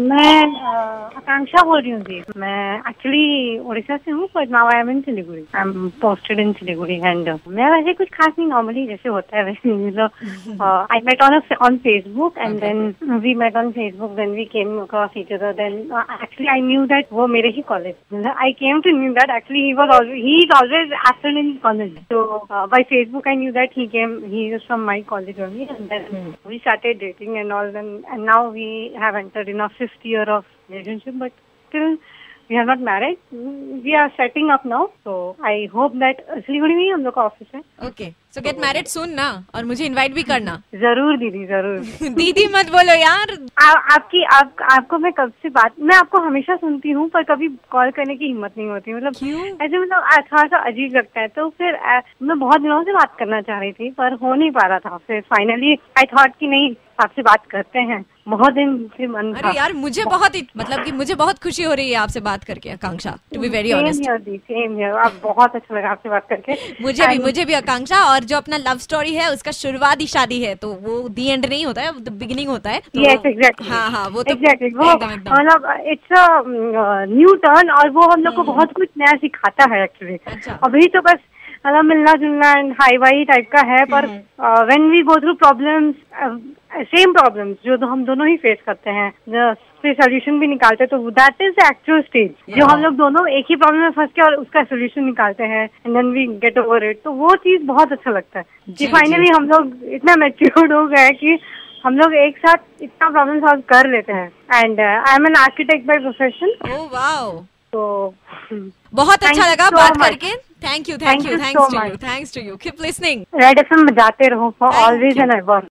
मैं अ, आकांक्षा बोल रही हूँ जी मैं एक्चुअली उड़ीसा से हूँ but now I am in Siliguri I am posted in Siliguri and मैं वैसे कुछ खास नहीं नॉर्मली जैसे होता है वैसे मतलब I met on on Facebook and then we met on Facebook then we came across each other then actually I knew that वो मेरे ही college I came to knew that actually he was always he is always absent in college so uh, by Facebook I knew that he came he is from my college only. And then we started dating and all then and now we have entered in our fifth year of relationship but still we are not married we are setting up now so I hope that Siliguri में ही हम लोग का office है okay so get married सुन ना और मुझे इनवाइट भी करना। ज़रूर दीदी ज़रूर। दीदी मत बोलो यार। आ, आपकी आप आपको मैं कब से बात मैं आपको हमेशा सुनती हूँ पर कभी कॉल करने की हिम्मत नहीं होती। मतलब ऐसे मतलब थोड़ा सा अजीब लगता है। तो फिर आ, मैं बहुत दिनों से बात करना चाह रही थी पर हो नहीं पा रहा था। फिर फाइनली आई थॉट कि नहीं आपसे बात करते हैं। बहुत दिन से मन अरे यार मुझे बहुत ही मतलब कि मुझे बहुत खुशी हो रही है आपसे बात करके Akanksha. To be very honest आप बहुत अच्छा लगा आपसे बात करके। मुझे भी मुझे भी आकांक्षा और जो अपना लव स्टोरी है उसका शुरुआती शादी है तो वो दी एंड नहीं होता है द बिगिनिंग होता है तो हाँ हाँ वो तो वो मतलब इट्स न्यू टर्न और वो हम लोग को बहुत कुछ नया सिखाता है एक्चुअली अच्छा। अभी तो बस मतलब मिलना जुलना एंड हाई वाई टाइप का है पर when we go through problems same problems जो तो हम दोनों ही फेस करते हैं फिर सोल्यूशन भी निकालते हैं तो that is the actual stage जो हम लोग दोनों एक ही प्रॉब्लम में फंस के और उसका सोल्यूशन निकालते हैं and then we get over it तो वो चीज़ बहुत अच्छा लगता है कि फाइनली हम लोग इतना मेच्योर्ड हो गए कि हम लोग एक साथ इतना प्रॉब्लम सॉल्व कर लेते हैं. And I am an architect by profession तो बहुत अच्छा लगा so बात much. करके. Thank you thank you thanks to you thanks to you keep listening Red F M बजाते रहो फॉर ऑलवेज एंड एवर